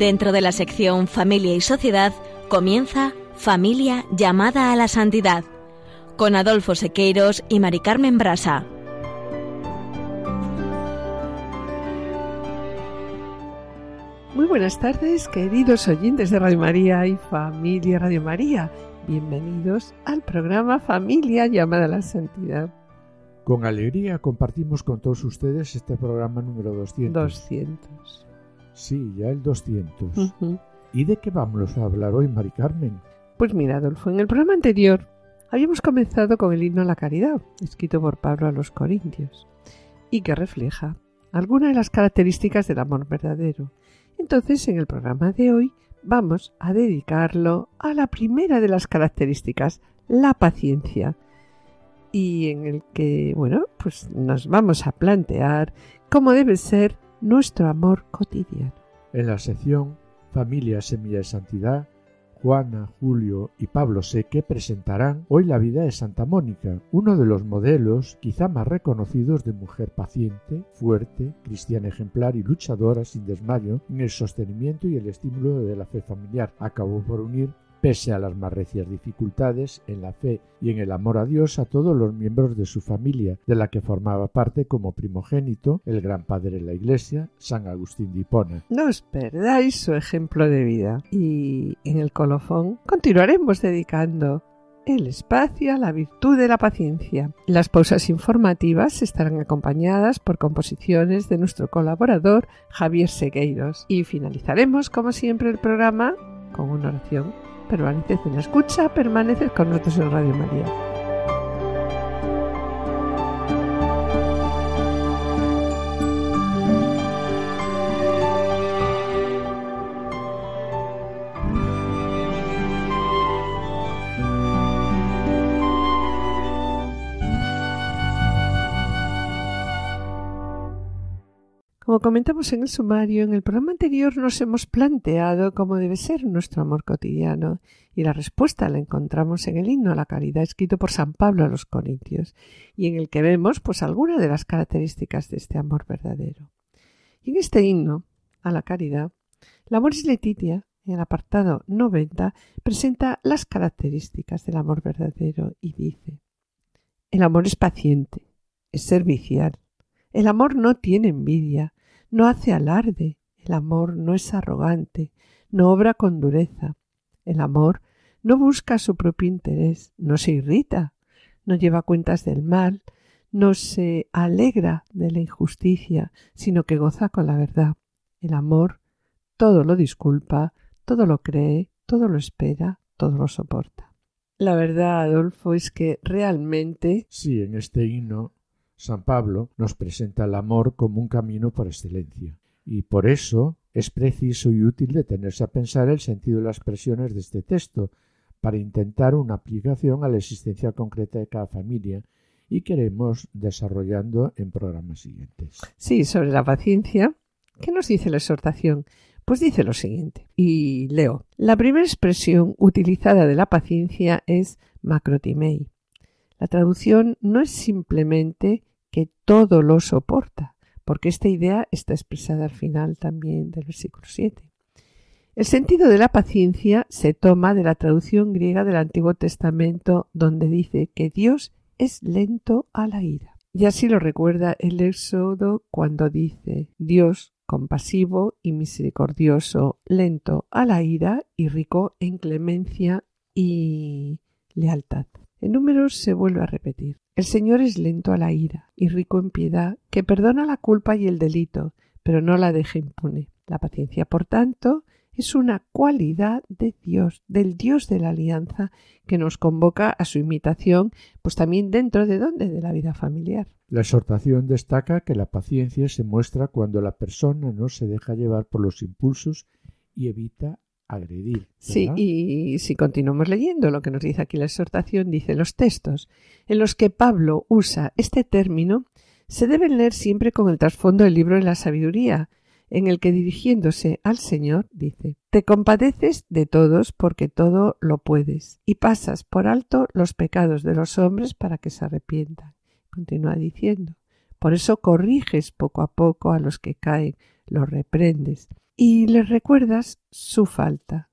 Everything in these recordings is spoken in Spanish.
Dentro de la sección Familia y Sociedad comienza Familia llamada a la santidad con Adolfo Sequeiros y Mari Carmen Brasa. Muy buenas tardes, queridos oyentes de Radio María y familia Radio María. Bienvenidos al programa Familia llamada a la Santidad. Con alegría compartimos con todos ustedes este programa número 200. 200. Sí, ya el 200. ¿Y de qué vamos a hablar hoy, Mari Carmen? Pues mira, Adolfo, en el programa anterior habíamos comenzado con el himno a la caridad, escrito por Pablo a los Corintios, y que refleja algunas de las características del amor verdadero. Entonces, en el programa de hoy vamos a dedicarlo a la primera de las características, la paciencia, y en el que, bueno, pues nos vamos a plantear cómo debe ser nuestro amor cotidiano. En la sección Familia Semilla de Santidad, Juana, Julio y Pablo Seque presentarán hoy la vida de Santa Mónica, uno de los modelos quizá más reconocidos de mujer paciente, fuerte, cristiana ejemplar y luchadora sin desmayo en el sostenimiento y el estímulo de la fe familiar. Acabó por unir pese a las más recias dificultades en la fe y en el amor a Dios a todos los miembros de su familia, de la que formaba parte como primogénito el gran padre de la Iglesia, San Agustín de Hipona. No os perdáis su ejemplo de vida. Y en el colofón continuaremos dedicando el espacio a la virtud de la paciencia. Las pausas informativas estarán acompañadas por composiciones de nuestro colaborador Javier Segueiros. Y finalizaremos, como siempre, el programa con una oración permaneced en escucha, permaneced con nosotros en Radio María. Como comentamos en el sumario, en el programa anterior nos hemos planteado cómo debe ser nuestro amor cotidiano y la respuesta la encontramos en el himno a la caridad escrito por San Pablo a los Corintios y en el que vemos pues algunas de las características de este amor verdadero. Y en este himno a la caridad, la Moris Letitia, en el apartado 90, presenta las características del amor verdadero y dice El amor es paciente, es servicial, el amor no tiene envidia, no hace alarde, el amor no es arrogante, no obra con dureza, el amor no busca su propio interés, no se irrita, no lleva cuentas del mal, no se alegra de la injusticia, sino que goza con la verdad. El amor todo lo disculpa, todo lo cree, todo lo espera, todo lo soporta. La verdad, Adolfo, es que realmente. Sí, en este himno San Pablo nos presenta el amor como un camino por excelencia, y por eso es preciso y útil detenerse a pensar el sentido de las expresiones de este texto, para intentar una aplicación a la existencia concreta de cada familia y que iremos desarrollando en programas siguientes. Sí, sobre la paciencia, ¿qué nos dice la exhortación? Pues dice lo siguiente, y leo. La primera expresión utilizada de la paciencia es macrotimei. La traducción no es simplemente que todo lo soporta, porque esta idea está expresada al final también del versículo 7. El sentido de la paciencia se toma de la traducción griega del Antiguo Testamento, donde dice que Dios es lento a la ira. Y así lo recuerda el Éxodo cuando dice Dios compasivo y misericordioso, lento a la ira y rico en clemencia y lealtad. En números se vuelve a repetir. El Señor es lento a la ira y rico en piedad, que perdona la culpa y el delito, pero no la deja impune. La paciencia, por tanto, es una cualidad de Dios, del Dios de la alianza, que nos convoca a su imitación, pues también dentro de dónde, de la vida familiar. La exhortación destaca que la paciencia se muestra cuando la persona no se deja llevar por los impulsos y evita agredir. Sí, y si continuamos leyendo lo que nos dice aquí la exhortación, dice los textos en los que Pablo usa este término se deben leer siempre con el trasfondo del libro de la sabiduría, en el que dirigiéndose al Señor dice Te compadeces de todos porque todo lo puedes, y pasas por alto los pecados de los hombres para que se arrepientan. Continúa diciendo Por eso corriges poco a poco a los que caen, los reprendes y les recuerdas su falta,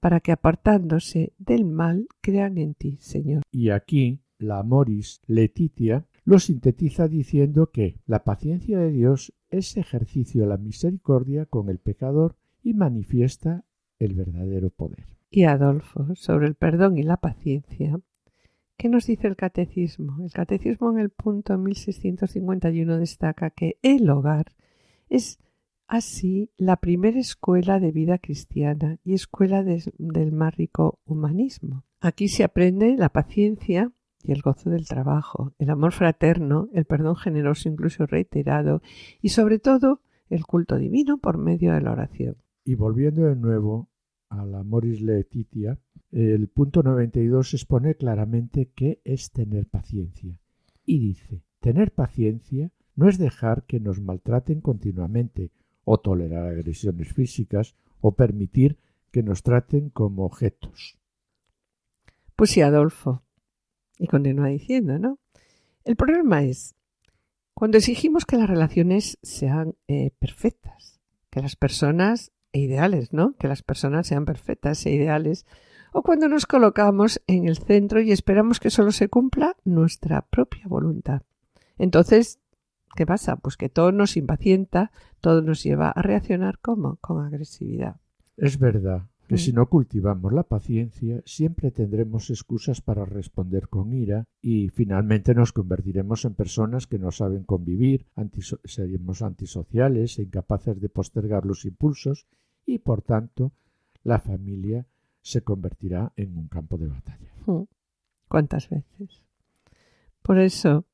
para que apartándose del mal crean en ti, Señor. Y aquí la Moris Letitia lo sintetiza diciendo que la paciencia de Dios es ejercicio de la misericordia con el pecador y manifiesta el verdadero poder. Y Adolfo, sobre el perdón y la paciencia, ¿qué nos dice el catecismo? El catecismo en el punto 1651 destaca que el hogar es así la primera escuela de vida cristiana y escuela del más rico humanismo. Aquí se aprende la paciencia y el gozo del trabajo, el amor fraterno, el perdón generoso incluso reiterado y sobre todo el culto divino por medio de la oración. Y volviendo de nuevo a la Moris Letitia, el punto 92 expone claramente qué es tener paciencia. Y dice, tener paciencia no es dejar que nos maltraten continuamente, o tolerar agresiones físicas, o permitir que nos traten como objetos. Pues sí, Adolfo. Y continúa diciendo, ¿no? El problema es cuando exigimos que las relaciones sean eh, perfectas, que las personas e ideales, ¿no? Que las personas sean perfectas e ideales, o cuando nos colocamos en el centro y esperamos que solo se cumpla nuestra propia voluntad. Entonces, ¿qué pasa? Pues que todo nos impacienta, todo nos lleva a reaccionar como con agresividad. Es verdad que si mm. no cultivamos la paciencia, siempre tendremos excusas para responder con ira y finalmente nos convertiremos en personas que no saben convivir, seremos antisociales e incapaces de postergar los impulsos y por tanto la familia se convertirá en un campo de batalla. Mm. ¿Cuántas veces? Por eso,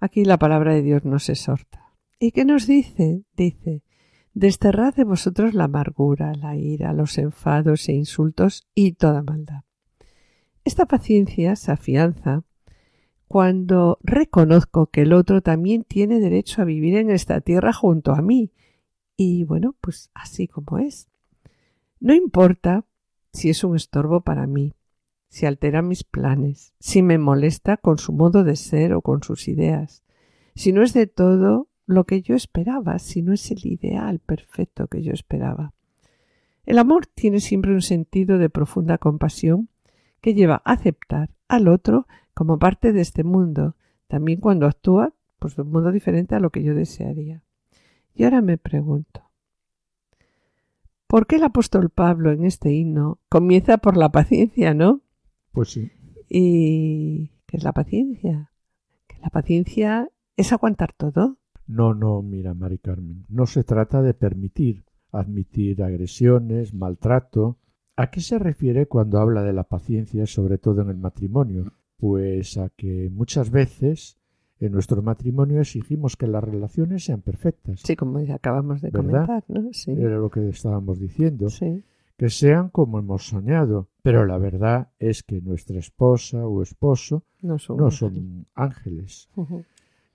aquí la palabra de Dios nos exhorta. ¿Y qué nos dice? Dice, desterrad de vosotros la amargura, la ira, los enfados e insultos y toda maldad. Esta paciencia se afianza cuando reconozco que el otro también tiene derecho a vivir en esta tierra junto a mí y bueno, pues así como es. No importa si es un estorbo para mí, si altera mis planes, si me molesta con su modo de ser o con sus ideas, si no es de todo lo que yo esperaba, si no es el ideal perfecto que yo esperaba. El amor tiene siempre un sentido de profunda compasión que lleva a aceptar al otro como parte de este mundo, también cuando actúa pues de un modo diferente a lo que yo desearía. Y ahora me pregunto, ¿por qué el apóstol Pablo en este himno comienza por la paciencia, no? Pues sí. ¿Y qué es la paciencia? Que la paciencia es aguantar todo. No, no, mira, Mari Carmen, no se trata de permitir, admitir agresiones, maltrato. ¿A qué se refiere cuando habla de la paciencia, sobre todo en el matrimonio? Pues a que muchas veces en nuestro matrimonio exigimos que las relaciones sean perfectas. Sí, como ya acabamos de comentar, ¿no? Sí. Era lo que estábamos diciendo. Sí. Que sean como hemos soñado. Pero la verdad es que nuestra esposa o esposo no son, ángeles.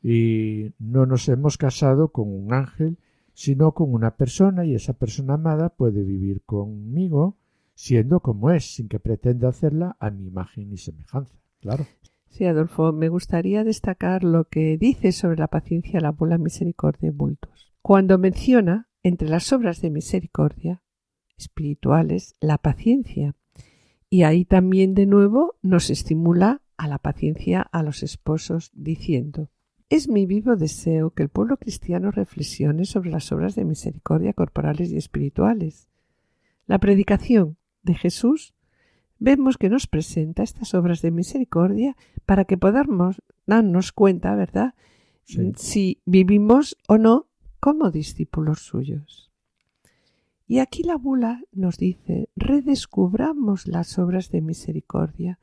Y no nos hemos casado con un ángel, sino con una persona y esa persona amada puede vivir conmigo siendo como es, sin que pretenda hacerla a mi imagen y semejanza. Claro. Sí, Adolfo, me gustaría destacar lo que dice sobre la paciencia la bula Misericordia de Bultos. Cuando menciona entre las obras de misericordia espirituales la paciencia. Y ahí también de nuevo nos estimula a la paciencia a los esposos diciendo es mi vivo deseo que el pueblo cristiano reflexione sobre las obras de misericordia corporales y espirituales. La predicación de Jesús vemos que nos presenta estas obras de misericordia para que podamos darnos cuenta, ¿verdad?, si vivimos o no como discípulos suyos. Y aquí la bula nos dice, redescubramos las obras de misericordia.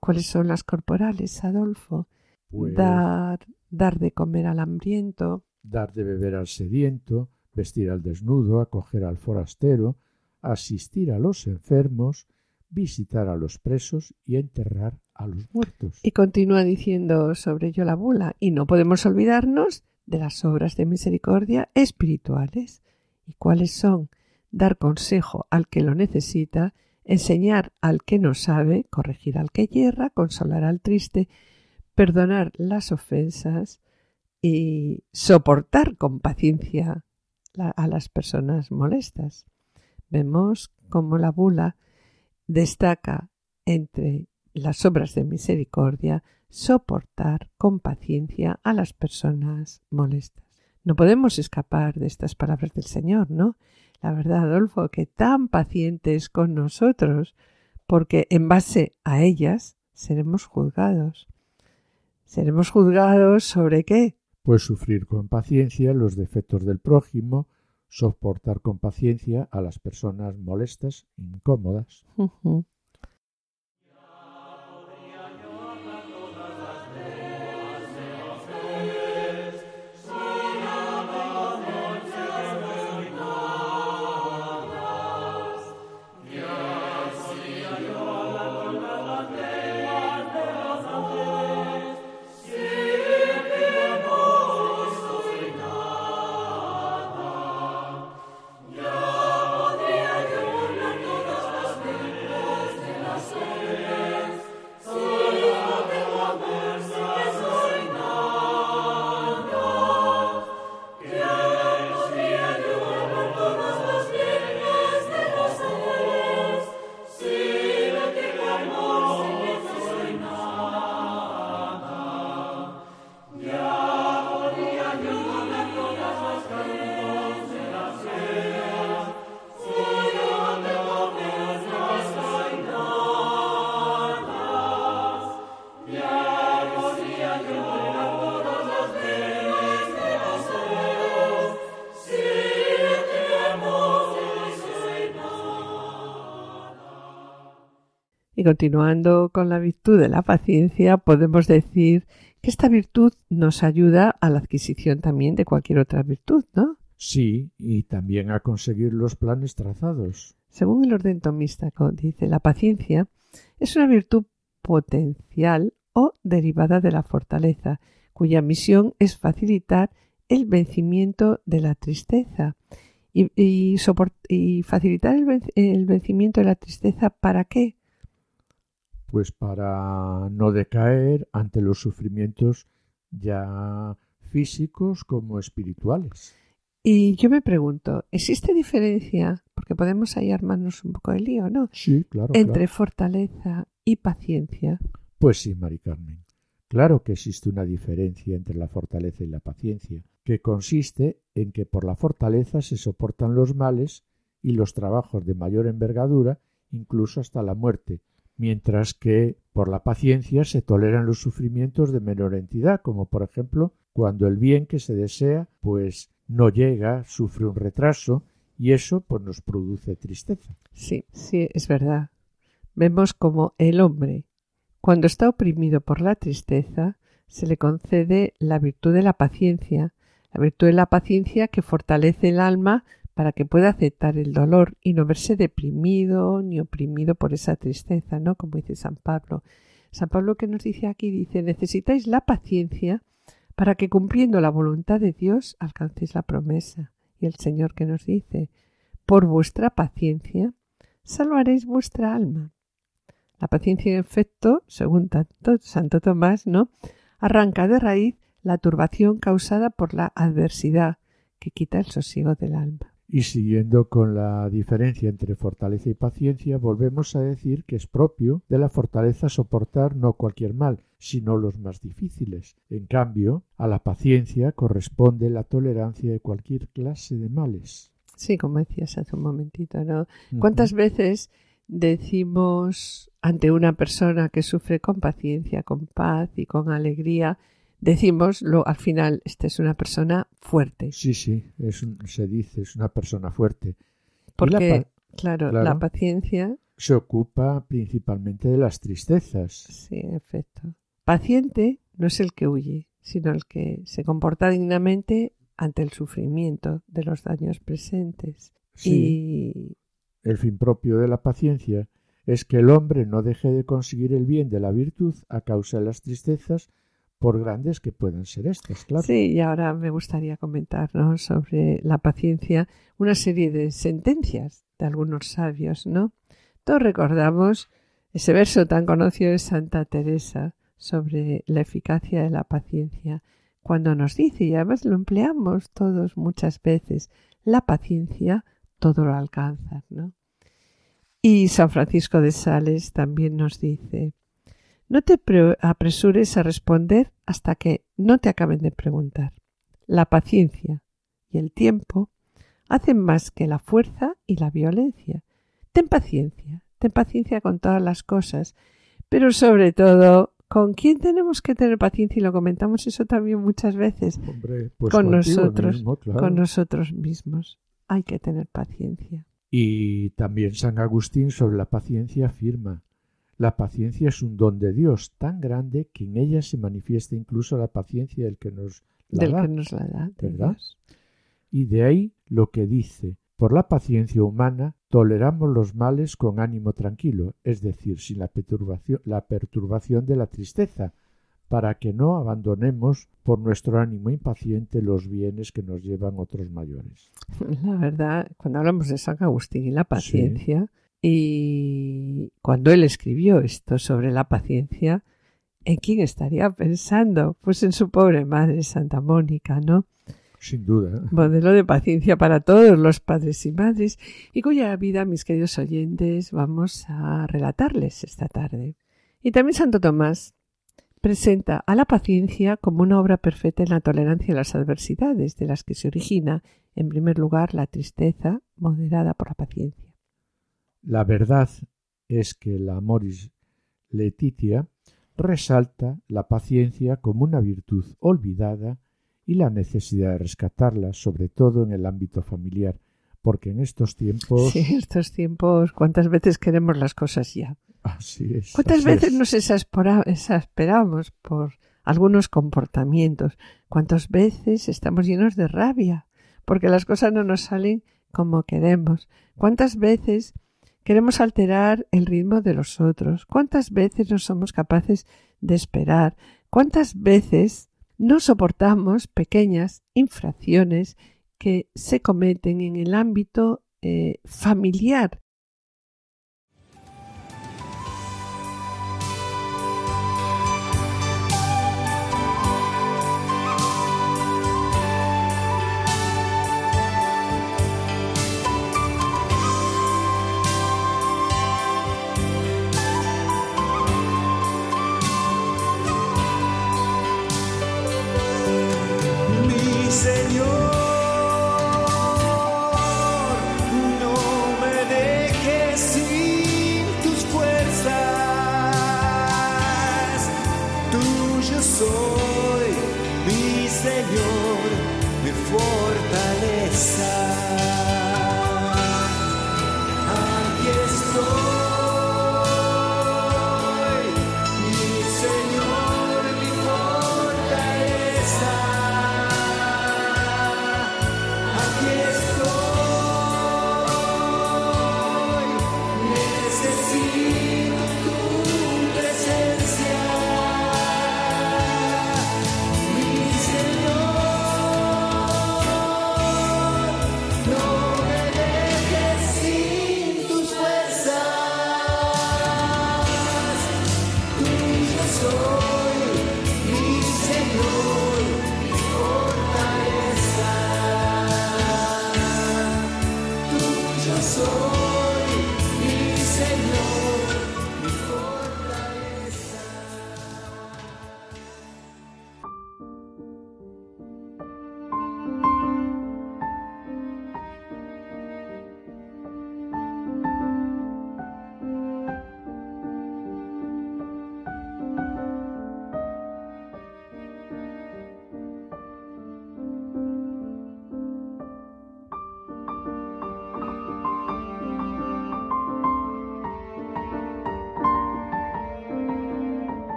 ¿Cuáles son las corporales, Adolfo? Pues dar, dar de comer al hambriento. Dar de beber al sediento, vestir al desnudo, acoger al forastero, asistir a los enfermos, visitar a los presos y enterrar a los muertos. Y continúa diciendo sobre ello la bula, y no podemos olvidarnos de las obras de misericordia espirituales. ¿Y cuáles son? Dar consejo al que lo necesita, enseñar al que no sabe, corregir al que yerra, consolar al triste, perdonar las ofensas y soportar con paciencia a las personas molestas. Vemos cómo la bula destaca entre las obras de misericordia soportar con paciencia a las personas molestas. No podemos escapar de estas palabras del Señor, ¿no? La verdad, Adolfo, que tan pacientes con nosotros, porque en base a ellas seremos juzgados. ¿Seremos juzgados sobre qué? Pues sufrir con paciencia los defectos del prójimo, soportar con paciencia a las personas molestas, incómodas. Y continuando con la virtud de la paciencia, podemos decir que esta virtud nos ayuda a la adquisición también de cualquier otra virtud, ¿no? Sí, y también a conseguir los planes trazados. Según el orden tomístico, dice, la paciencia es una virtud potencial o derivada de la fortaleza, cuya misión es facilitar el vencimiento de la tristeza. Y, y, facilitar el vencimiento de la tristeza, ¿para qué? Pues para no decaer ante los sufrimientos ya físicos como espirituales. Y yo me pregunto, ¿existe diferencia? Porque podemos ahí armarnos un poco de lío, ¿no? Sí, claro. Entre fortaleza y paciencia. Pues sí, Mari Carmen. Claro que existe una diferencia entre la fortaleza y la paciencia, que consiste en que por la fortaleza se soportan los males y los trabajos de mayor envergadura, incluso hasta la muerte, mientras que por la paciencia se toleran los sufrimientos de menor entidad, como por ejemplo cuando el bien que se desea pues no llega, sufre un retraso y eso pues nos produce tristeza. Sí, sí, es verdad. Vemos como el hombre, cuando está oprimido por la tristeza, se le concede la virtud de la paciencia, la virtud de la paciencia que fortalece el alma para que pueda aceptar el dolor y no verse deprimido ni oprimido por esa tristeza, ¿no? Como dice San Pablo. San Pablo que nos dice aquí dice, necesitáis la paciencia para que cumpliendo la voluntad de Dios alcancéis la promesa. Y el Señor que nos dice, por vuestra paciencia salvaréis vuestra alma. La paciencia, en efecto, según tanto, Santo Tomás, ¿no? arranca de raíz la turbación causada por la adversidad que quita el sosiego del alma. Y siguiendo con la diferencia entre fortaleza y paciencia, volvemos a decir que es propio de la fortaleza soportar no cualquier mal, sino los más difíciles. En cambio, a la paciencia corresponde la tolerancia de cualquier clase de males. Sí, como decías hace un momentito, ¿no? ¿Cuántas veces decimos ante una persona que sufre con paciencia, con paz y con alegría, decimos lo, al final, esta es una persona fuerte. Sí, sí, es se dice, es una persona fuerte. Porque, claro, la paciencia se ocupa principalmente de las tristezas. Sí, en efecto. Paciente no es el que huye, sino el que se comporta dignamente ante el sufrimiento de los daños presentes. Sí. Y el fin propio de la paciencia es que el hombre no deje de conseguir el bien de la virtud a causa de las tristezas por grandes que puedan ser estas, claro. Sí, y ahora me gustaría comentar sobre la paciencia una serie de sentencias de algunos sabios, ¿no? Todos recordamos ese verso tan conocido de Santa Teresa sobre la eficacia de la paciencia, cuando nos dice, y además lo empleamos todos muchas veces, la paciencia todo lo alcanza, ¿no? Y San Francisco de Sales también nos dice, no te apresures a responder hasta que no te acaben de preguntar. La paciencia y el tiempo hacen más que la fuerza y la violencia. Ten paciencia, ten paciencia con todas las cosas, pero sobre todo ¿Con quién tenemos que tener paciencia? Y lo comentamos eso también muchas veces. Pues con nosotros, con nosotros mismos. Hay que tener paciencia. Y también San Agustín sobre la paciencia afirma, la paciencia es un don de Dios tan grande que en ella se manifiesta incluso la paciencia del que nos la del da. Que nos la da ¿verdad? Y de ahí lo que dice, por la paciencia humana toleramos los males con ánimo tranquilo, es decir, sin la perturbación, la perturbación de la tristeza, para que no abandonemos por nuestro ánimo impaciente los bienes que nos llevan otros mayores. La verdad, cuando hablamos de San Agustín y la paciencia, y cuando él escribió esto sobre la paciencia, ¿en quién estaría pensando? Pues en su pobre madre Santa Mónica, ¿no? Sin duda. Modelo de paciencia para todos los padres y madres y cuya vida, mis queridos oyentes, vamos a relatarles esta tarde. Y también Santo Tomás presenta a la paciencia como una obra perfecta en la tolerancia a las adversidades, de las que se origina, en primer lugar, la tristeza moderada por la paciencia. La verdad es que la Amoris Letitia resalta la paciencia como una virtud olvidada y la necesidad de rescatarla, sobre todo en el ámbito familiar, porque en estos tiempos. Sí, en estos tiempos, ¿cuántas veces queremos las cosas ya? Así es. ¿Cuántas veces nos exasperamos por algunos comportamientos? ¿Cuántas veces estamos llenos de rabia porque las cosas no nos salen como queremos? ¿Cuántas veces queremos alterar el ritmo de los otros? ¿Cuántas veces no somos capaces de esperar? ¿Cuántas veces no soportamos pequeñas infracciones que se cometen en el ámbito eh, familiar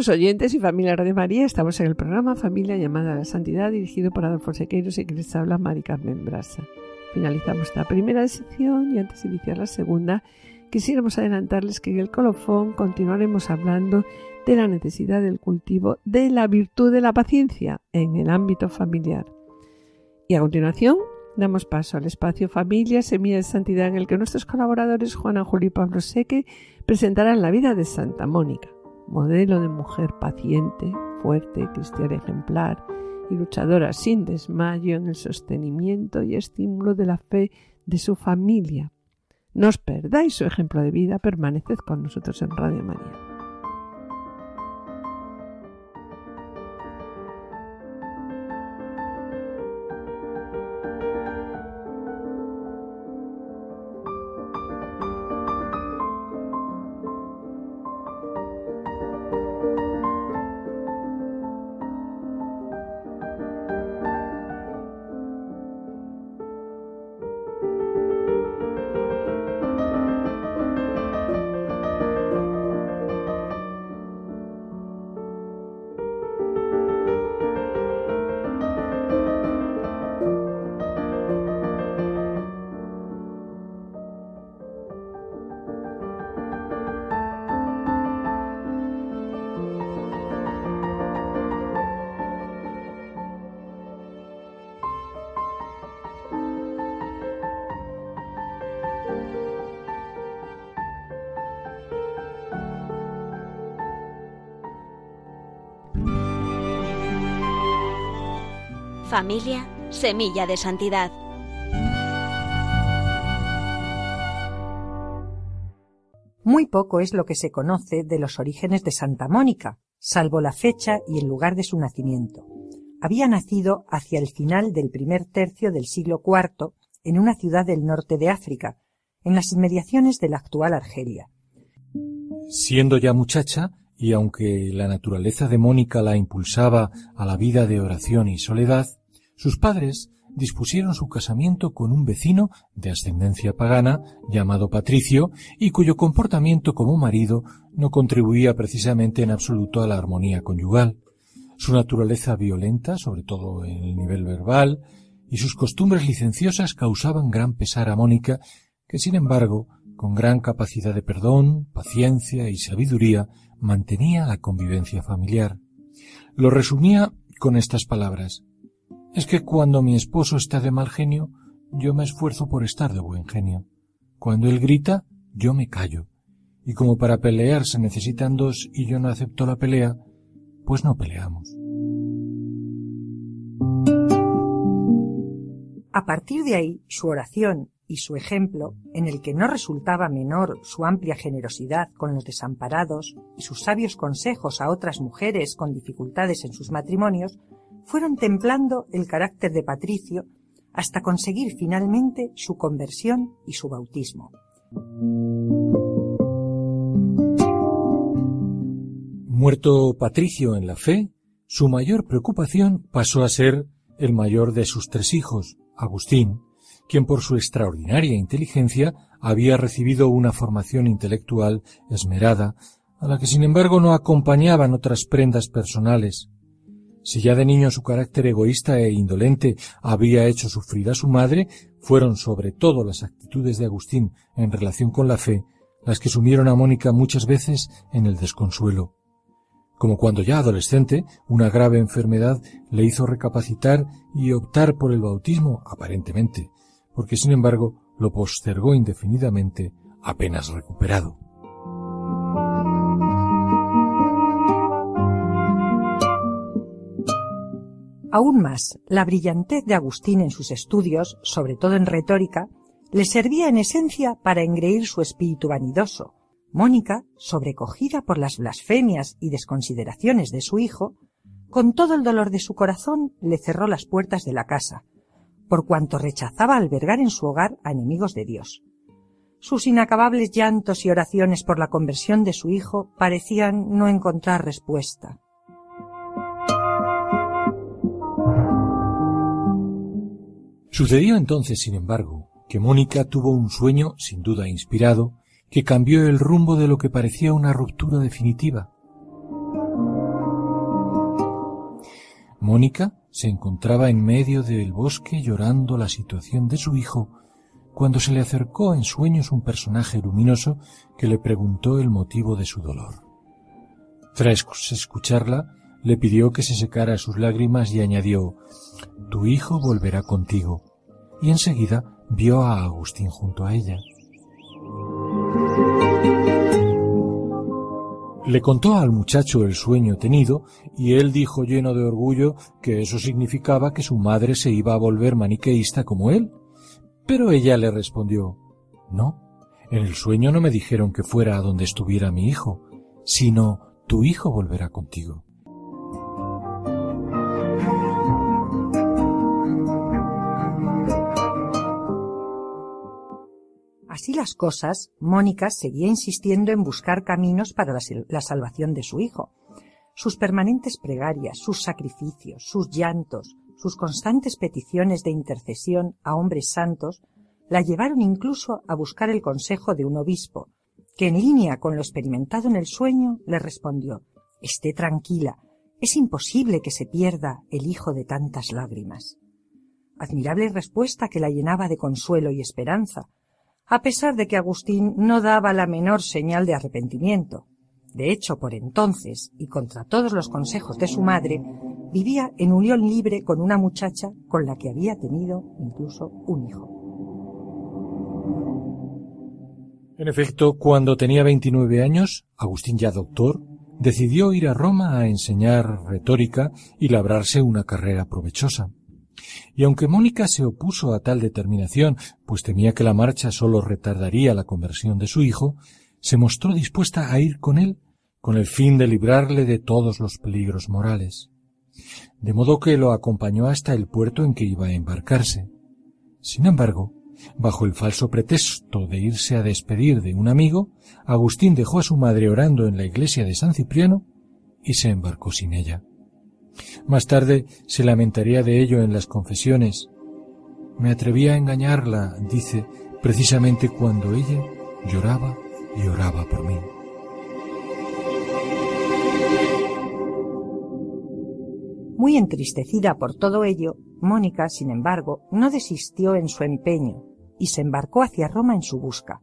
Queridos oyentes y familia de María, estamos en el programa Familia llamada a la Santidad, dirigido por Adolfo Sequeiros y que les habla Mari Carmen Brasa. Finalizamos esta primera sección y antes de iniciar la segunda, quisiéramos adelantarles que en el colofón continuaremos hablando de la necesidad del cultivo de la virtud de la paciencia en el ámbito familiar. Y a continuación damos paso al espacio Familia Semilla de Santidad en el que nuestros colaboradores Juana Julio y Pablo Seque presentarán la vida de Santa Mónica modelo de mujer paciente, fuerte, cristiana ejemplar y luchadora sin desmayo en el sostenimiento y estímulo de la fe de su familia. No os perdáis su ejemplo de vida, permaneced con nosotros en Radio María. Familia, semilla de santidad. Muy poco es lo que se conoce de los orígenes de Santa Mónica, salvo la fecha y el lugar de su nacimiento. Había nacido hacia el final del primer tercio del siglo IV en una ciudad del norte de África, en las inmediaciones de la actual Argelia. Siendo ya muchacha, y aunque la naturaleza de Mónica la impulsaba a la vida de oración y soledad, sus padres dispusieron su casamiento con un vecino de ascendencia pagana llamado Patricio y cuyo comportamiento como marido no contribuía precisamente en absoluto a la armonía conyugal. Su naturaleza violenta, sobre todo en el nivel verbal, y sus costumbres licenciosas causaban gran pesar a Mónica, que sin embargo, con gran capacidad de perdón, paciencia y sabiduría, mantenía la convivencia familiar. Lo resumía con estas palabras es que cuando mi esposo está de mal genio, yo me esfuerzo por estar de buen genio. Cuando él grita, yo me callo. Y como para pelear se necesitan dos y yo no acepto la pelea, pues no peleamos. A partir de ahí, su oración y su ejemplo, en el que no resultaba menor su amplia generosidad con los desamparados y sus sabios consejos a otras mujeres con dificultades en sus matrimonios, fueron templando el carácter de Patricio hasta conseguir finalmente su conversión y su bautismo. Muerto Patricio en la fe, su mayor preocupación pasó a ser el mayor de sus tres hijos, Agustín, quien por su extraordinaria inteligencia había recibido una formación intelectual esmerada, a la que sin embargo no acompañaban otras prendas personales, si ya de niño su carácter egoísta e indolente había hecho sufrir a su madre, fueron sobre todo las actitudes de Agustín en relación con la fe las que sumieron a Mónica muchas veces en el desconsuelo. Como cuando ya adolescente, una grave enfermedad le hizo recapacitar y optar por el bautismo, aparentemente, porque sin embargo lo postergó indefinidamente apenas recuperado. Aún más, la brillantez de Agustín en sus estudios, sobre todo en retórica, le servía en esencia para engreír su espíritu vanidoso. Mónica, sobrecogida por las blasfemias y desconsideraciones de su hijo, con todo el dolor de su corazón le cerró las puertas de la casa, por cuanto rechazaba albergar en su hogar a enemigos de Dios. Sus inacabables llantos y oraciones por la conversión de su hijo parecían no encontrar respuesta. Sucedió entonces, sin embargo, que Mónica tuvo un sueño, sin duda inspirado, que cambió el rumbo de lo que parecía una ruptura definitiva. Mónica se encontraba en medio del bosque llorando la situación de su hijo cuando se le acercó en sueños un personaje luminoso que le preguntó el motivo de su dolor. Tras escucharla, le pidió que se secara sus lágrimas y añadió Tu hijo volverá contigo. Y enseguida vio a Agustín junto a ella. Le contó al muchacho el sueño tenido y él dijo lleno de orgullo que eso significaba que su madre se iba a volver maniqueísta como él. Pero ella le respondió No, en el sueño no me dijeron que fuera a donde estuviera mi hijo, sino tu hijo volverá contigo. Las cosas, Mónica seguía insistiendo en buscar caminos para la, salvación de su hijo. Sus permanentes plegarias, sus sacrificios, sus llantos, sus constantes peticiones de intercesión a hombres santos la llevaron incluso a buscar el consejo de un obispo, que en línea con lo experimentado en el sueño le respondió Esté tranquila, es imposible que se pierda el hijo de tantas lágrimas. Admirable respuesta que la llenaba de consuelo y esperanza, a pesar de que Agustín no daba la menor señal de arrepentimiento. De hecho, por entonces, y contra todos los consejos de su madre, vivía en unión libre con una muchacha con la que había tenido incluso un hijo. En efecto, cuando tenía 29 años, Agustín ya doctor, decidió ir a Roma a enseñar retórica y labrarse una carrera provechosa. Y aunque Mónica se opuso a tal determinación, pues temía que la marcha sólo retardaría la conversión de su hijo, se mostró dispuesta a ir con él con el fin de librarle de todos los peligros morales. De modo que lo acompañó hasta el puerto en que iba a embarcarse. Sin embargo, bajo el falso pretexto de irse a despedir de un amigo, Agustín dejó a su madre orando en la iglesia de San Cipriano y se embarcó sin ella. Más tarde se lamentaría de ello en las confesiones. Me atreví a engañarla, dice, precisamente cuando ella lloraba y oraba por mí. Muy entristecida por todo ello, Mónica, sin embargo, no desistió en su empeño y se embarcó hacia Roma en su busca.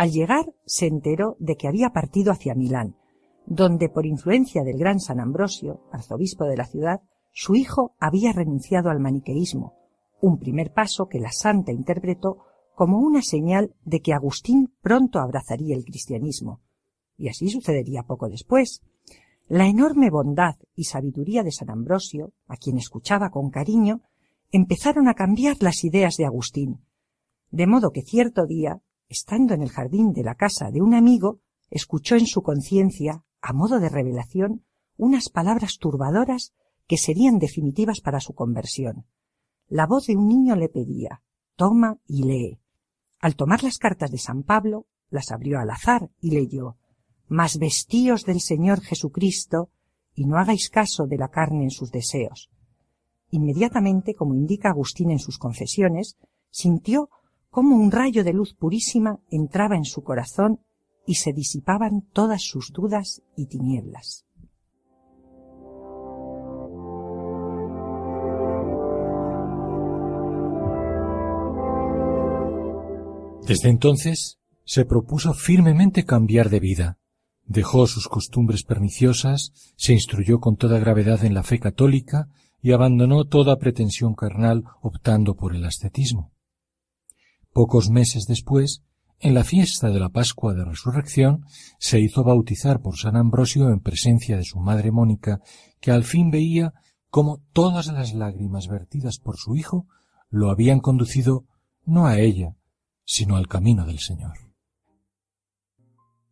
Al llegar se enteró de que había partido hacia Milán, donde por influencia del gran San Ambrosio, arzobispo de la ciudad, su hijo había renunciado al maniqueísmo, un primer paso que la santa interpretó como una señal de que Agustín pronto abrazaría el cristianismo. Y así sucedería poco después. La enorme bondad y sabiduría de San Ambrosio, a quien escuchaba con cariño, empezaron a cambiar las ideas de Agustín, de modo que cierto día estando en el jardín de la casa de un amigo, escuchó en su conciencia, a modo de revelación, unas palabras turbadoras que serían definitivas para su conversión. La voz de un niño le pedía Toma y lee. Al tomar las cartas de San Pablo, las abrió al azar y leyó Mas vestíos del Señor Jesucristo y no hagáis caso de la carne en sus deseos. Inmediatamente, como indica Agustín en sus confesiones, sintió cómo un rayo de luz purísima entraba en su corazón y se disipaban todas sus dudas y tinieblas. Desde entonces se propuso firmemente cambiar de vida. Dejó sus costumbres perniciosas, se instruyó con toda gravedad en la fe católica y abandonó toda pretensión carnal optando por el ascetismo. Pocos meses después, en la fiesta de la Pascua de Resurrección, se hizo bautizar por San Ambrosio en presencia de su madre Mónica, que al fin veía cómo todas las lágrimas vertidas por su hijo lo habían conducido no a ella, sino al camino del Señor.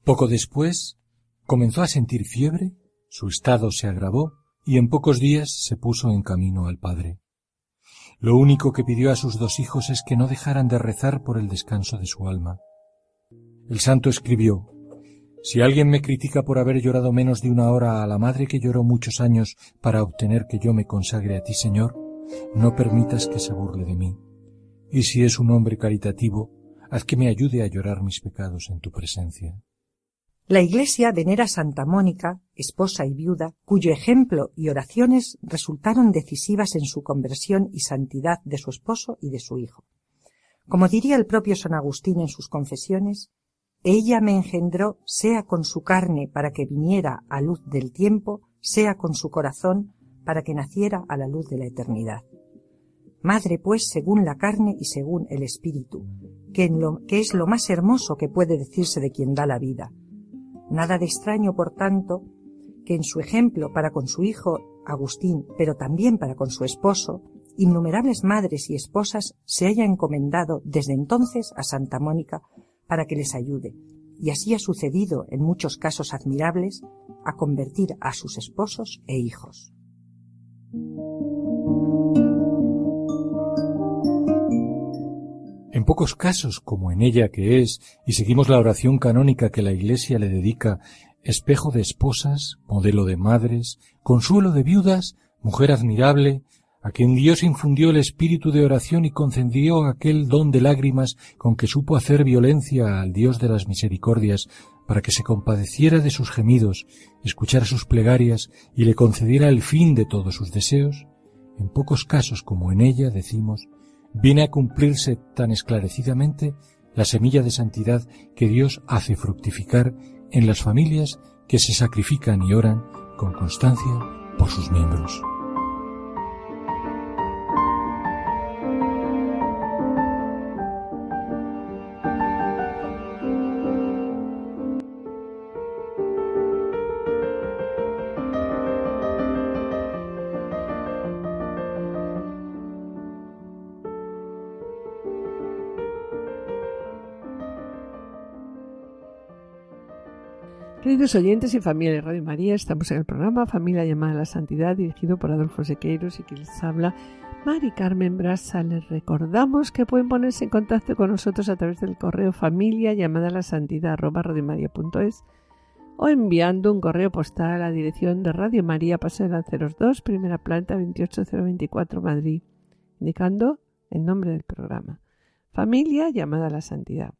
Poco después comenzó a sentir fiebre, su estado se agravó y en pocos días se puso en camino al Padre. Lo único que pidió a sus dos hijos es que no dejaran de rezar por el descanso de su alma. El santo escribió Si alguien me critica por haber llorado menos de una hora a la madre que lloró muchos años para obtener que yo me consagre a ti, Señor, no permitas que se burle de mí. y si es un hombre caritativo, haz que me ayude a llorar mis pecados en tu presencia. La Iglesia venera a Santa Mónica, esposa y viuda, cuyo ejemplo y oraciones resultaron decisivas en su conversión y santidad de su esposo y de su hijo. Como diría el propio San Agustín en sus confesiones, ella me engendró sea con su carne para que viniera a luz del tiempo, sea con su corazón para que naciera a la luz de la eternidad. Madre, pues, según la carne y según el espíritu, que, que es lo más hermoso que puede decirse de quien da la vida. Nada de extraño, por tanto, que en su ejemplo para con su hijo Agustín, pero también para con su esposo, innumerables madres y esposas se hayan encomendado desde entonces a Santa Mónica para que les ayude, y así ha sucedido en muchos casos admirables a convertir a sus esposos e hijos. Pocos casos, como en ella que es, y seguimos la oración canónica que la Iglesia le dedica, espejo de esposas, modelo de madres, consuelo de viudas, mujer admirable, a quien Dios infundió el espíritu de oración y concedió aquel don de lágrimas con que supo hacer violencia al Dios de las misericordias, para que se compadeciera de sus gemidos, escuchara sus plegarias y le concediera el fin de todos sus deseos, en pocos casos como en ella decimos, viene a cumplirse tan esclarecidamente la semilla de santidad que Dios hace fructificar en las familias que se sacrifican y oran con constancia por sus miembros. Queridos oyentes y familia de Radio María, estamos en el programa Familia llamada a la Santidad, dirigido por Adolfo Sequeiros y que les habla Mari Carmen Brasa. Les recordamos que pueden ponerse en contacto con nosotros a través del correo familia llamada a la santidad arroba radiomaria.es o enviando un correo postal a la dirección de Radio María, Paseo de Lanceros 2, primera planta 28024 Madrid, indicando el nombre del programa. Familia llamada a la santidad.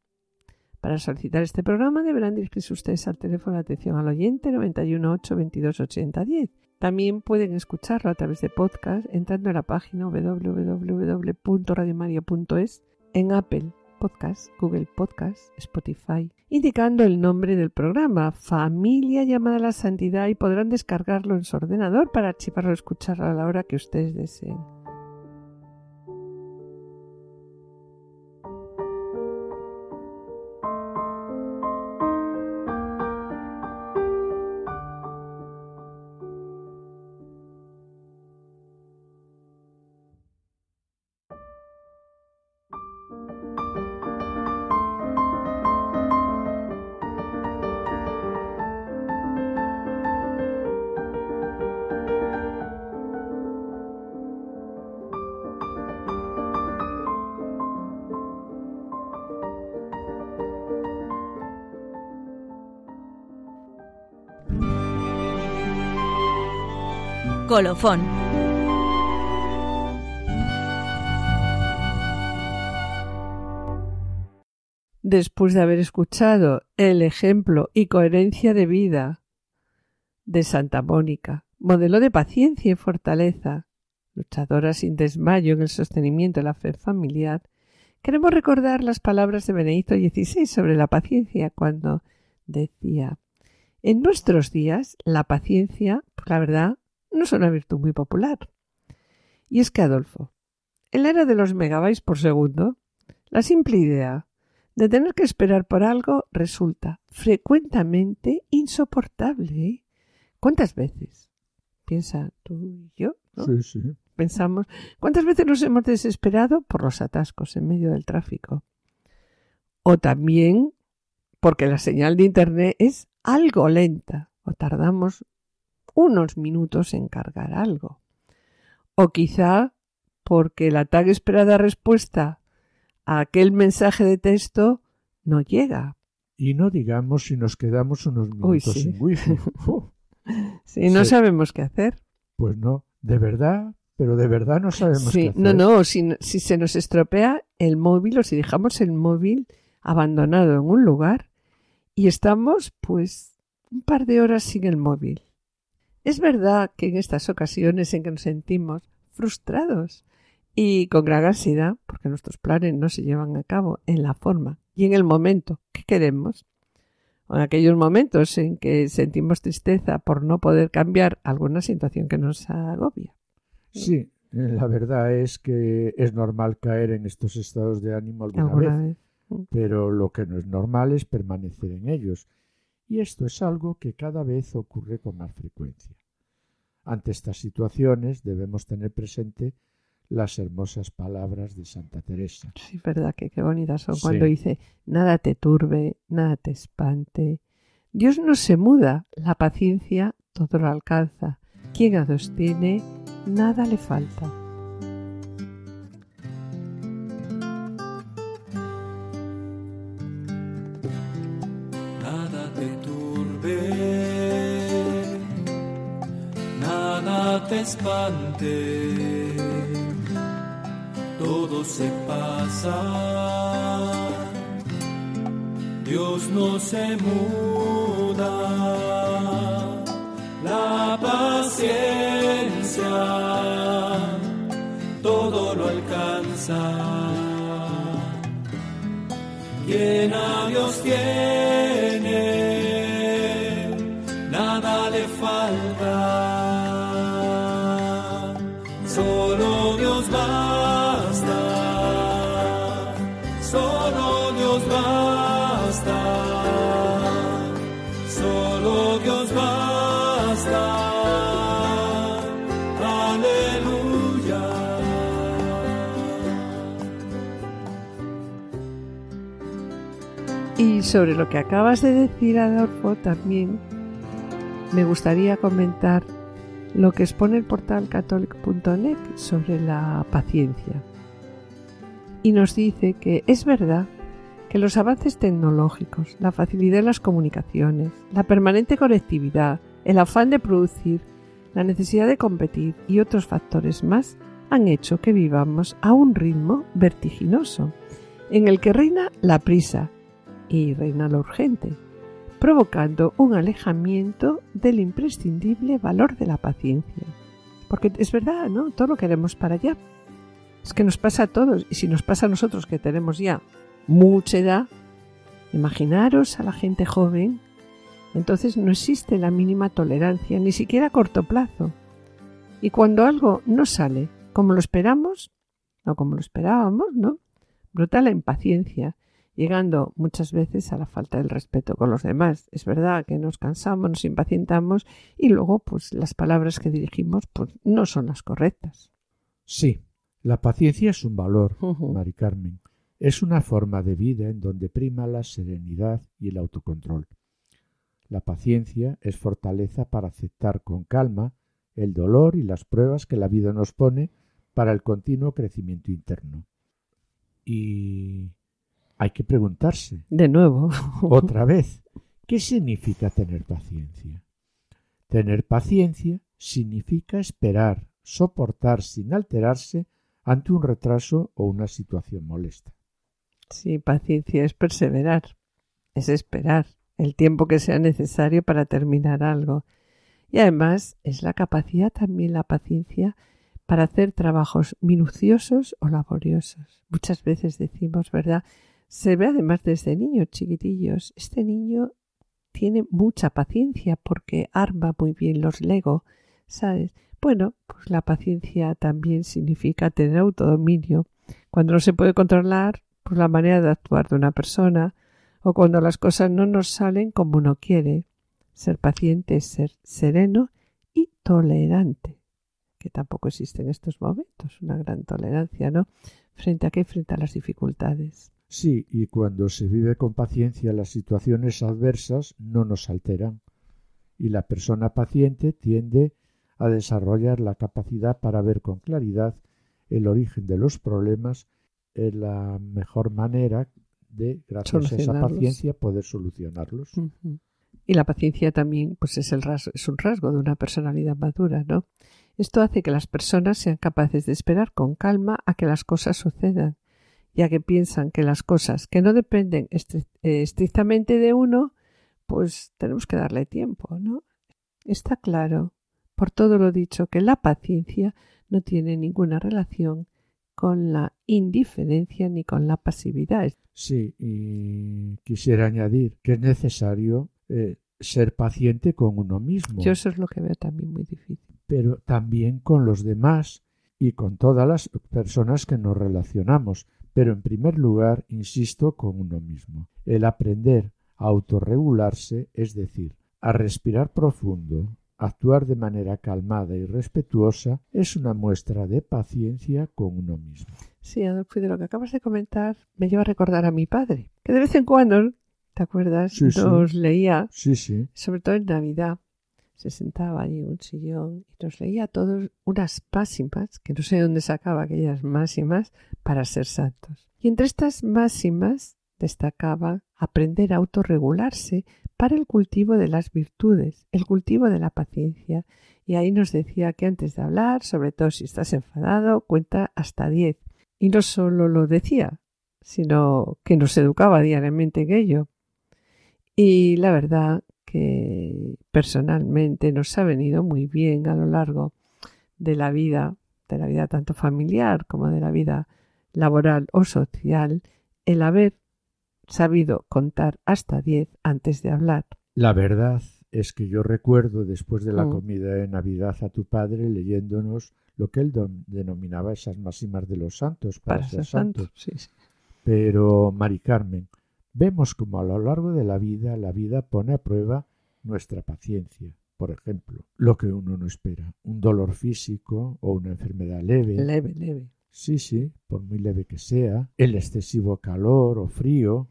Para solicitar este programa deberán dirigirse ustedes al teléfono de atención al oyente 918 22 80 10. También pueden escucharlo a través de podcast entrando en la página www.radiomaria.es en Apple Podcast, Google Podcast, Spotify, indicando el nombre del programa, Familia llamada a la Santidad, y podrán descargarlo en su ordenador para archivarlo o escucharlo a la hora que ustedes deseen. Colofón. Después de haber escuchado el ejemplo y coherencia de vida de Santa Mónica, modelo de paciencia y fortaleza, luchadora sin desmayo en el sostenimiento de la fe familiar, queremos recordar las palabras de Benedicto XVI sobre la paciencia cuando decía En nuestros días la paciencia, la verdad, no es una virtud muy popular. Y es que, Adolfo, en la era de los megabytes por segundo, la simple idea de tener que esperar por algo resulta frecuentemente insoportable. ¿eh? ¿Cuántas veces? Piensa tú y yo, Sí, sí. Pensamos, ¿cuántas veces nos hemos desesperado por los atascos en medio del tráfico? O también porque la señal de Internet es algo lenta o tardamos unos minutos en cargar algo. O quizá porque la tan esperada respuesta a aquel mensaje de texto no llega. Y no digamos si nos quedamos unos minutos sí. sin wifi. Uh, Si no Sí. sabemos qué hacer. pues no, de verdad, pero de verdad no sabemos Sí, qué hacer. no, no, si, si se nos estropea el móvil o si dejamos el móvil abandonado en un lugar y estamos, pues, un par de horas sin el móvil. Es verdad que en estas ocasiones en que nos sentimos frustrados y con gran ansiedad, porque nuestros planes no se llevan a cabo en la forma y en el momento que queremos, o en aquellos momentos en que sentimos tristeza por no poder cambiar alguna situación que nos agobia. Sí, la verdad es que es normal caer en estos estados de ánimo alguna, alguna vez, vez. pero lo que no es normal es permanecer en ellos. Y esto es algo que cada vez ocurre con más frecuencia. Ante estas situaciones debemos tener presente las hermosas palabras de Santa Teresa. Sí, verdad que qué bonitas son Sí. cuando dice nada te turbe, nada te espante. Dios no se muda, la paciencia todo lo alcanza. Quien a Dios tiene, nada le falta. Todo se pasa, Dios no se muda, sobre lo que acabas de decir, Adolfo, también me gustaría comentar lo que expone el portal catholic.net sobre la paciencia. Y nos dice que es verdad que los avances tecnológicos, la facilidad en las comunicaciones, la permanente conectividad, el afán de producir, la necesidad de competir y otros factores más han hecho que vivamos a un ritmo vertiginoso, en el que reina la prisa y reina lo urgente, provocando un alejamiento del imprescindible valor de la paciencia. Porque es verdad, ¿no? Todo lo queremos para allá. Es que nos pasa a todos, y si nos pasa a nosotros que tenemos ya mucha edad, imaginaros a la gente joven, entonces no existe la mínima tolerancia, ni siquiera a corto plazo. Y cuando algo no sale como lo esperamos, o como lo esperábamos, ¿no? Brota la impaciencia, llegando muchas veces a la falta del respeto con los demás. Es verdad que nos cansamos, nos impacientamos y luego pues las palabras que dirigimos pues no son las correctas. Sí, la paciencia es un valor, Ujú. Mari Carmen. Es una forma de vida en donde prima la serenidad y el autocontrol. La paciencia es fortaleza para aceptar con calma el dolor y las pruebas que la vida nos pone para el continuo crecimiento interno. Y hay que preguntarse De nuevo. otra vez, ¿qué significa tener paciencia? Tener paciencia significa esperar, soportar sin alterarse ante un retraso o una situación molesta. Sí, paciencia es perseverar, es esperar el tiempo que sea necesario para terminar algo. Y además es la capacidad también la paciencia para hacer trabajos minuciosos o laboriosos. Muchas veces decimos, ¿verdad? Se ve además desde niños chiquitillos. Este niño tiene mucha paciencia porque arma muy bien los Lego, ¿sabes? Bueno, pues la paciencia también significa tener autodominio. Cuando no se puede controlar, pues la manera de actuar de una persona, o cuando las cosas no nos salen como uno quiere. Ser paciente es ser sereno y tolerante, que tampoco existe en estos momentos, una gran tolerancia, ¿no? ¿Frente a qué? Frente a las dificultades. Sí, y cuando se vive con paciencia las situaciones adversas no nos alteran, y la persona paciente tiende a desarrollar la capacidad para ver con claridad el origen de los problemas en la mejor manera de, gracias a esa paciencia, poder solucionarlos. Y la paciencia también, pues es el rasgo, es un rasgo de una personalidad madura, ¿no? Esto hace que las personas sean capaces de esperar con calma a que las cosas sucedan, ya que piensan que las cosas que no dependen eh, estrictamente de uno, pues tenemos que darle tiempo, ¿no? Está claro, por todo lo dicho, que la paciencia no tiene ninguna relación con la indiferencia ni con la pasividad. Sí, y quisiera añadir que es necesario eh, ser paciente con uno mismo. Yo eso es lo que veo también muy difícil. Pero también con los demás y con todas las personas que nos relacionamos. Pero en primer lugar, insisto, con uno mismo. El aprender a autorregularse, es decir, a respirar profundo, Actuar de manera calmada y respetuosa es una muestra de paciencia con uno mismo. Sí, Adolfo, de lo que acabas de comentar me lleva a recordar a mi padre, que de vez en cuando, ¿te acuerdas? nos leía, sí. sobre todo en Navidad, se sentaba allí en un sillón y nos leía a todos unas máximas, que no sé de dónde sacaba aquellas máximas, para ser santos. Y entre estas máximas destacaba aprender a autorregularse para el cultivo de las virtudes, el cultivo de la paciencia. Y ahí nos decía que antes de hablar, sobre todo si estás enfadado, cuenta hasta diez. Y no solo lo decía, sino que nos educaba diariamente en ello. Y la verdad que personalmente nos ha venido muy bien a lo largo de la vida, de la vida tanto familiar como de la vida laboral o social, el haber sabido contar hasta diez antes de hablar. La verdad es que yo recuerdo después de la mm. comida de Navidad a tu padre leyéndonos lo que él denominaba esas máximas de los santos para, ser santos. Pero, Mari Carmen, vemos como a lo largo de la vida la vida pone a prueba nuestra paciencia. Por ejemplo, lo que uno no espera, un dolor físico o una enfermedad leve. Leve, leve. Sí, sí, por muy leve que sea, el excesivo calor o frío,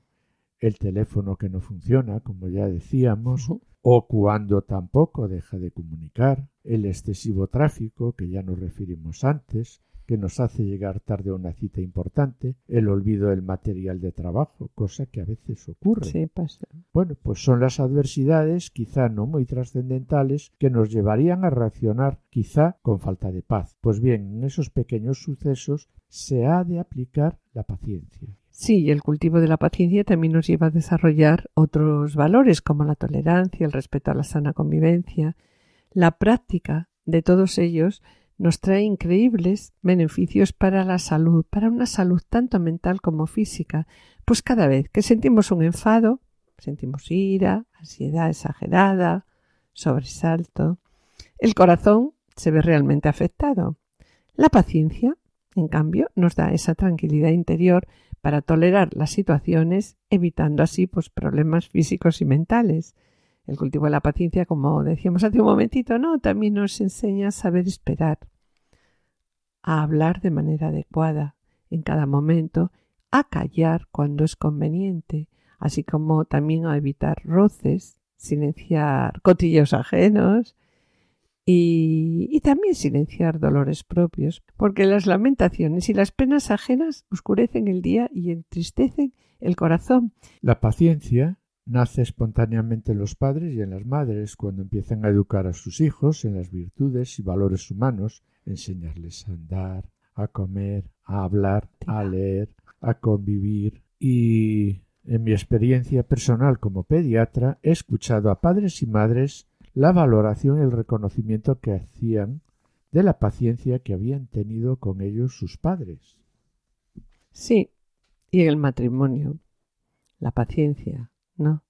el teléfono que no funciona, como ya decíamos, o cuando tampoco deja de comunicar, el excesivo tráfico, que ya nos referimos antes, que nos hace llegar tarde a una cita importante, el olvido del material de trabajo, cosa que a veces ocurre. Sí, pasa. Bueno, pues son las adversidades, quizá no muy trascendentales, que nos llevarían a reaccionar quizá con falta de paz. Pues bien, en esos pequeños sucesos se ha de aplicar la paciencia. Sí, el cultivo de la paciencia también nos lleva a desarrollar otros valores como la tolerancia, el respeto a la sana convivencia. La práctica de todos ellos nos trae increíbles beneficios para la salud, para una salud tanto mental como física, pues cada vez que sentimos un enfado, sentimos ira, ansiedad exagerada, sobresalto, el corazón se ve realmente afectado. La paciencia, en cambio, nos da esa tranquilidad interior para tolerar las situaciones, evitando así pues, problemas físicos y mentales. El cultivo de la paciencia, como decíamos hace un momentito, no, también nos enseña a saber esperar, a hablar de manera adecuada en cada momento, a callar cuando es conveniente, así como también a evitar roces, silenciar cotillos ajenos, y, también silenciar dolores propios, porque las lamentaciones y las penas ajenas oscurecen el día y entristecen el corazón. La paciencia nace espontáneamente en los padres y en las madres cuando empiezan a educar a sus hijos en las virtudes y valores humanos, enseñarles a andar, a comer, a hablar, a leer, a convivir y en mi experiencia personal como pediatra he escuchado a padres y madres la valoración y el reconocimiento que hacían de la paciencia que habían tenido con ellos sus padres. Sí, y en el matrimonio, la paciencia, ¿no?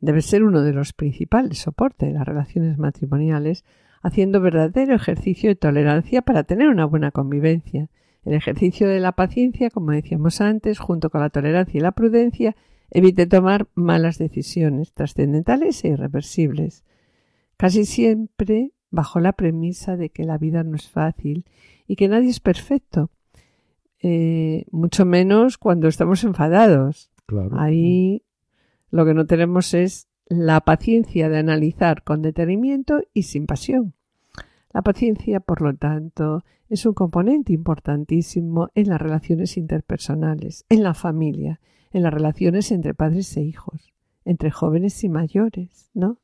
Debe ser uno de los principales soportes de las relaciones matrimoniales, haciendo verdadero ejercicio de tolerancia para tener una buena convivencia. El ejercicio de la paciencia, como decíamos antes, junto con la tolerancia y la prudencia, evite tomar malas decisiones trascendentales e irreversibles casi siempre bajo la premisa de que la vida no es fácil y que nadie es perfecto, eh, mucho menos cuando estamos enfadados. Ahí lo que no tenemos es la paciencia de analizar con detenimiento y sin pasión. La paciencia, por lo tanto, es un componente importantísimo en las relaciones interpersonales, en la familia, en las relaciones entre padres e hijos, entre jóvenes y mayores, ¿no?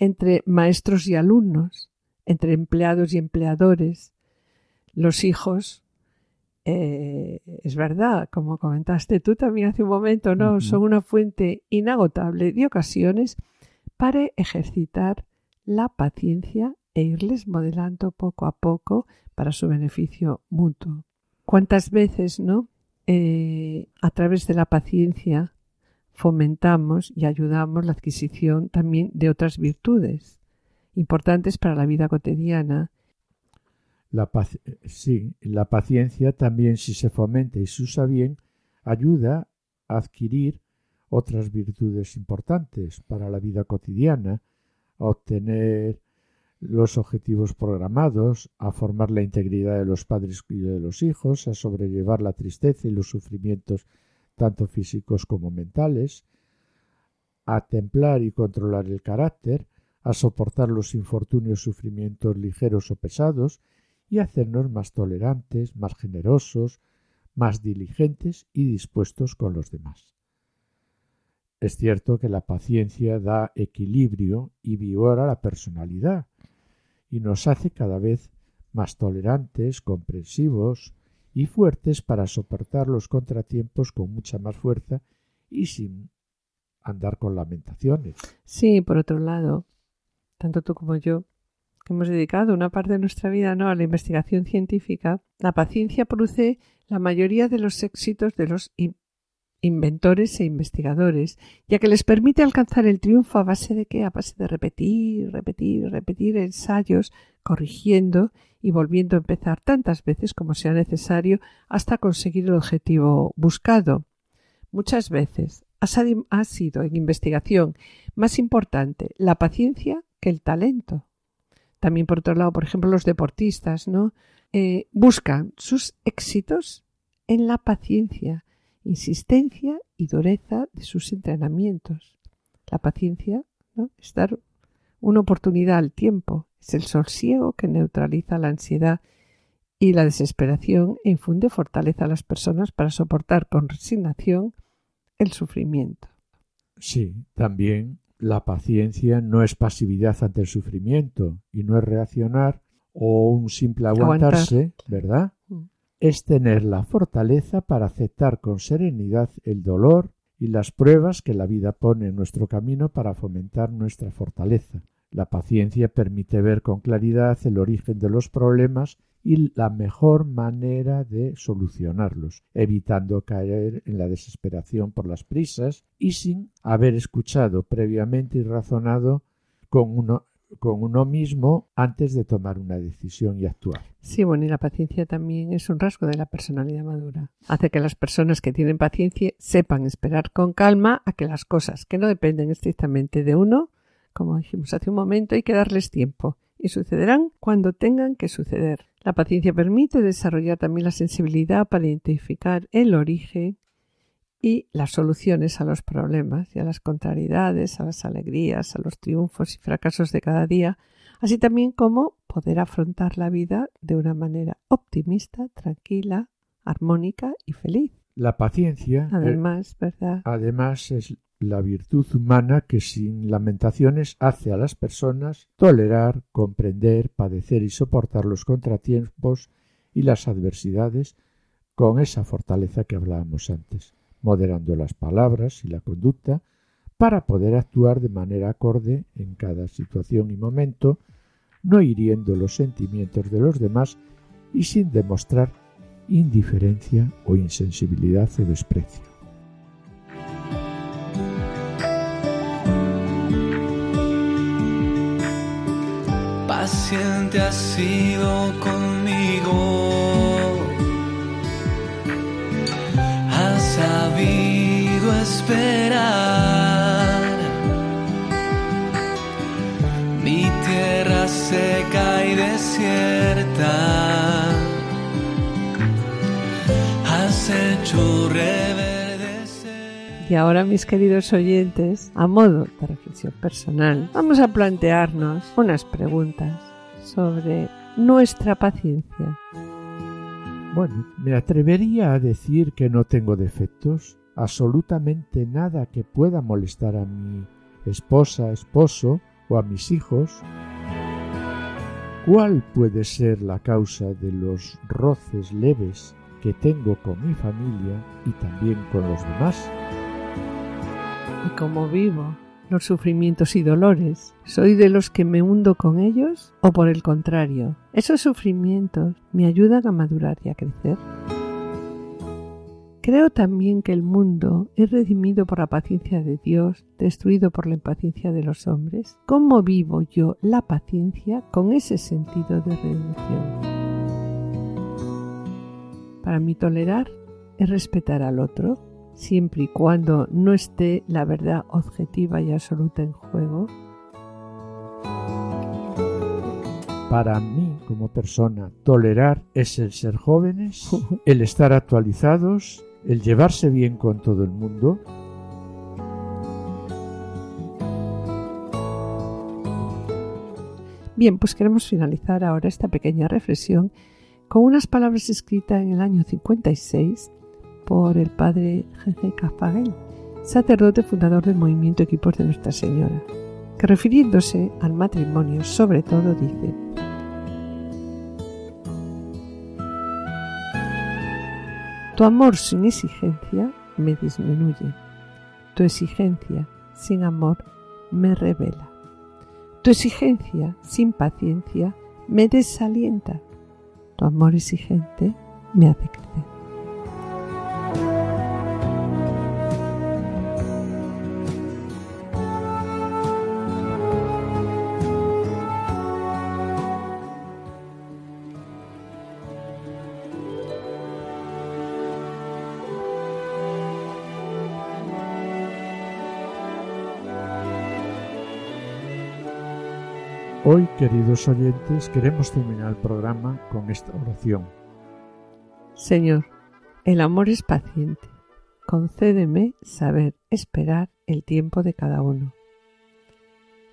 entre maestros y alumnos, entre empleados y empleadores, los hijos, eh, es verdad, como comentaste tú también hace un momento, ¿no? Son una fuente inagotable de ocasiones para ejercitar la paciencia e irles modelando poco a poco para su beneficio mutuo. ¿Cuántas veces, no? Eh, a través de la paciencia fomentamos y ayudamos la adquisición también de otras virtudes importantes para la vida cotidiana. La sí, la paciencia también, si se fomenta y se usa bien, ayuda a adquirir otras virtudes importantes para la vida cotidiana, a obtener los objetivos programados, a formar la integridad de los padres y de los hijos, a sobrellevar la tristeza y los sufrimientos tanto físicos como mentales, a templar y controlar el carácter, a soportar los infortunios, sufrimientos ligeros o pesados, y hacernos más tolerantes, más generosos, más diligentes y dispuestos con los demás. Es cierto que la paciencia da equilibrio y vigor a la personalidad y nos hace cada vez más tolerantes, comprensivos y fuertes para soportar los contratiempos con mucha más fuerza y sin andar con lamentaciones. Sí, por otro lado, tanto tú como yo, hemos dedicado una parte de nuestra vida ¿no? a la investigación científica, la paciencia produce la mayoría de los éxitos de los in- inventores e investigadores, ya que les permite alcanzar el triunfo a base de qué? A base de repetir, repetir, repetir ensayos, corrigiendo y volviendo a empezar tantas veces como sea necesario hasta conseguir el objetivo buscado. Muchas veces ha sido en investigación más importante la paciencia que el talento. También, por otro lado, por ejemplo, los deportistas, ¿no? Eh, buscan sus éxitos en la paciencia, insistencia y dureza de sus entrenamientos. La paciencia, ¿no? Es dar una oportunidad al tiempo, es el sosiego que neutraliza la ansiedad y la desesperación e infunde fortaleza a las personas para soportar con resignación el sufrimiento. Sí, también la paciencia no es pasividad ante el sufrimiento y no es reaccionar o un simple aguantarse, ¿verdad? Mm. Es tener la fortaleza para aceptar con serenidad el dolor y las pruebas que la vida pone en nuestro camino para fomentar nuestra fortaleza. La paciencia permite ver con claridad el origen de los problemas y la mejor manera de solucionarlos, evitando caer en la desesperación por las prisas y sin haber escuchado previamente y razonado con uno, con uno mismo antes de tomar una decisión y actuar. Sí, bueno, y la paciencia también es un rasgo de la personalidad madura. Hace que las personas que tienen paciencia sepan esperar con calma a que las cosas que no dependen estrictamente de uno, como dijimos hace un momento, hay que darles tiempo y sucederán cuando tengan que suceder. La paciencia permite desarrollar también la sensibilidad para identificar el origen y las soluciones a los problemas y a las contrariedades, a las alegrías, a los triunfos y fracasos de cada día, así también como poder afrontar la vida de una manera optimista, tranquila, armónica y feliz. La paciencia, eh, Además, ¿verdad? además, es la virtud humana que sin lamentaciones hace a las personas tolerar, comprender, padecer y soportar los contratiempos y las adversidades con esa fortaleza que hablábamos antes, moderando las palabras y la conducta para poder actuar de manera acorde en cada situación y momento, no hiriendo los sentimientos de los demás y sin demostrar indiferencia o insensibilidad o desprecio. Paciente has sido conmigo, has sabido esperar. Mi tierra seca y desierta, has hecho. Y ahora, mis queridos oyentes, a modo de reflexión personal, vamos a plantearnos unas preguntas sobre nuestra paciencia. Bueno, me atrevería a decir que no tengo defectos, absolutamente nada que pueda molestar a mi esposa, esposo o a mis hijos. ¿Cuál puede ser la causa de los roces leves que tengo con mi familia y también con los demás? ¿Y cómo vivo los sufrimientos y dolores? ¿Soy de los que me hundo con ellos o por el contrario? ¿Esos sufrimientos me ayudan a madurar y a crecer? Creo también que el mundo es redimido por la paciencia de Dios, destruido por la impaciencia de los hombres. ¿Cómo vivo yo la paciencia con ese sentido de redención? Para mí tolerar es respetar al otro, siempre y cuando no esté la verdad objetiva y absoluta en juego. Para mí, como persona, tolerar es el ser jóvenes, el estar actualizados, el llevarse bien con todo el mundo, Bien, pues queremos finalizar ahora esta pequeña reflexión con unas palabras escritas en el año 56 por el padre G.G. Cafagel, sacerdote fundador del movimiento Equipos de Nuestra Señora, que refiriéndose al matrimonio sobre todo dice Tu amor sin exigencia me disminuye. Tu exigencia sin amor me revela. Tu exigencia sin paciencia me desalienta. Tu amor exigente me hace crecer. Hoy, queridos oyentes, queremos terminar el programa con esta oración. Señor, el amor es paciente. Concédeme saber esperar el tiempo de cada uno.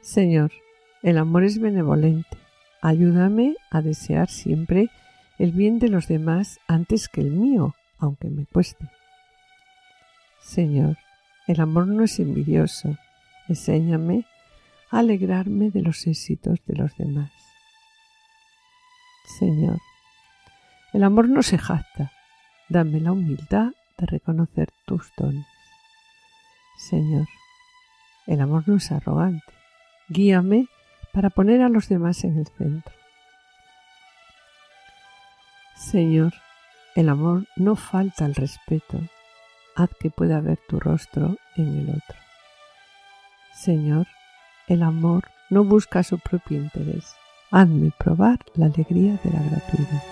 Señor, el amor es benevolente. Ayúdame a desear siempre el bien de los demás antes que el mío, aunque me cueste. Señor, el amor no es envidioso. Enséñame alegrarme de los éxitos de los demás. Señor, el amor no se jacta, dame la humildad de reconocer tus dones. Señor, el amor no es arrogante, guíame para poner a los demás en el centro. Señor, el amor no falta al respeto, haz que pueda ver tu rostro en el otro. Señor, el amor no busca su propio interés. Hazme probar la alegría de la gratuidad.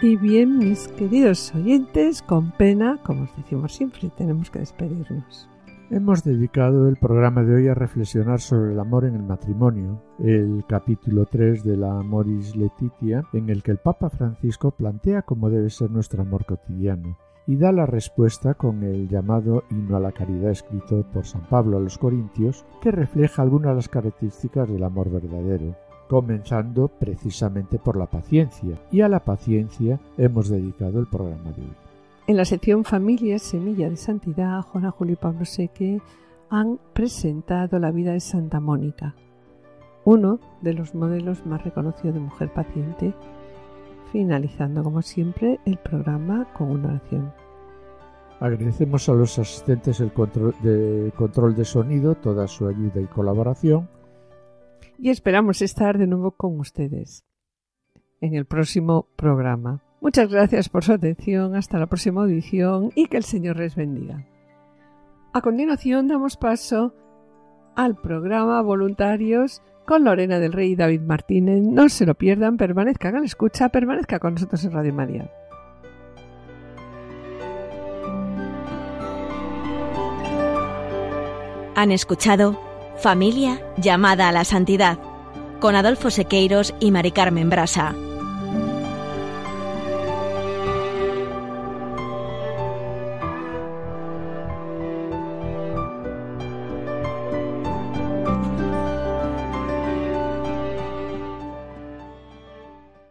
Y bien, mis queridos oyentes, con pena, como os decimos siempre, tenemos que despedirnos. Hemos dedicado el programa de hoy a reflexionar sobre el amor en el matrimonio, el capítulo 3 de la Amoris Letitia, en el que el Papa Francisco plantea cómo debe ser nuestro amor cotidiano y da la respuesta con el llamado himno a la caridad escrito por San Pablo a los Corintios, que refleja algunas de las características del amor verdadero comenzando precisamente por la paciencia, y a la paciencia hemos dedicado el programa de hoy. En la sección Familia Semilla de Santidad, Juana Julio y Pablo Seque han presentado la vida de Santa Mónica, uno de los modelos más reconocidos de mujer paciente, finalizando como siempre el programa con una oración. Agradecemos a los asistentes el control de, control de sonido, toda su ayuda y colaboración y esperamos estar de nuevo con ustedes en el próximo programa. Muchas gracias por su atención, hasta la próxima audición y que el Señor les bendiga. A continuación damos paso al programa Voluntarios con Lorena del Rey y David Martínez. No se lo pierdan, permanezcan a la escucha, permanezca con nosotros en Radio María. Han escuchado Familia llamada a la santidad, con Adolfo Sequeiros y Mari Carmen Brasa.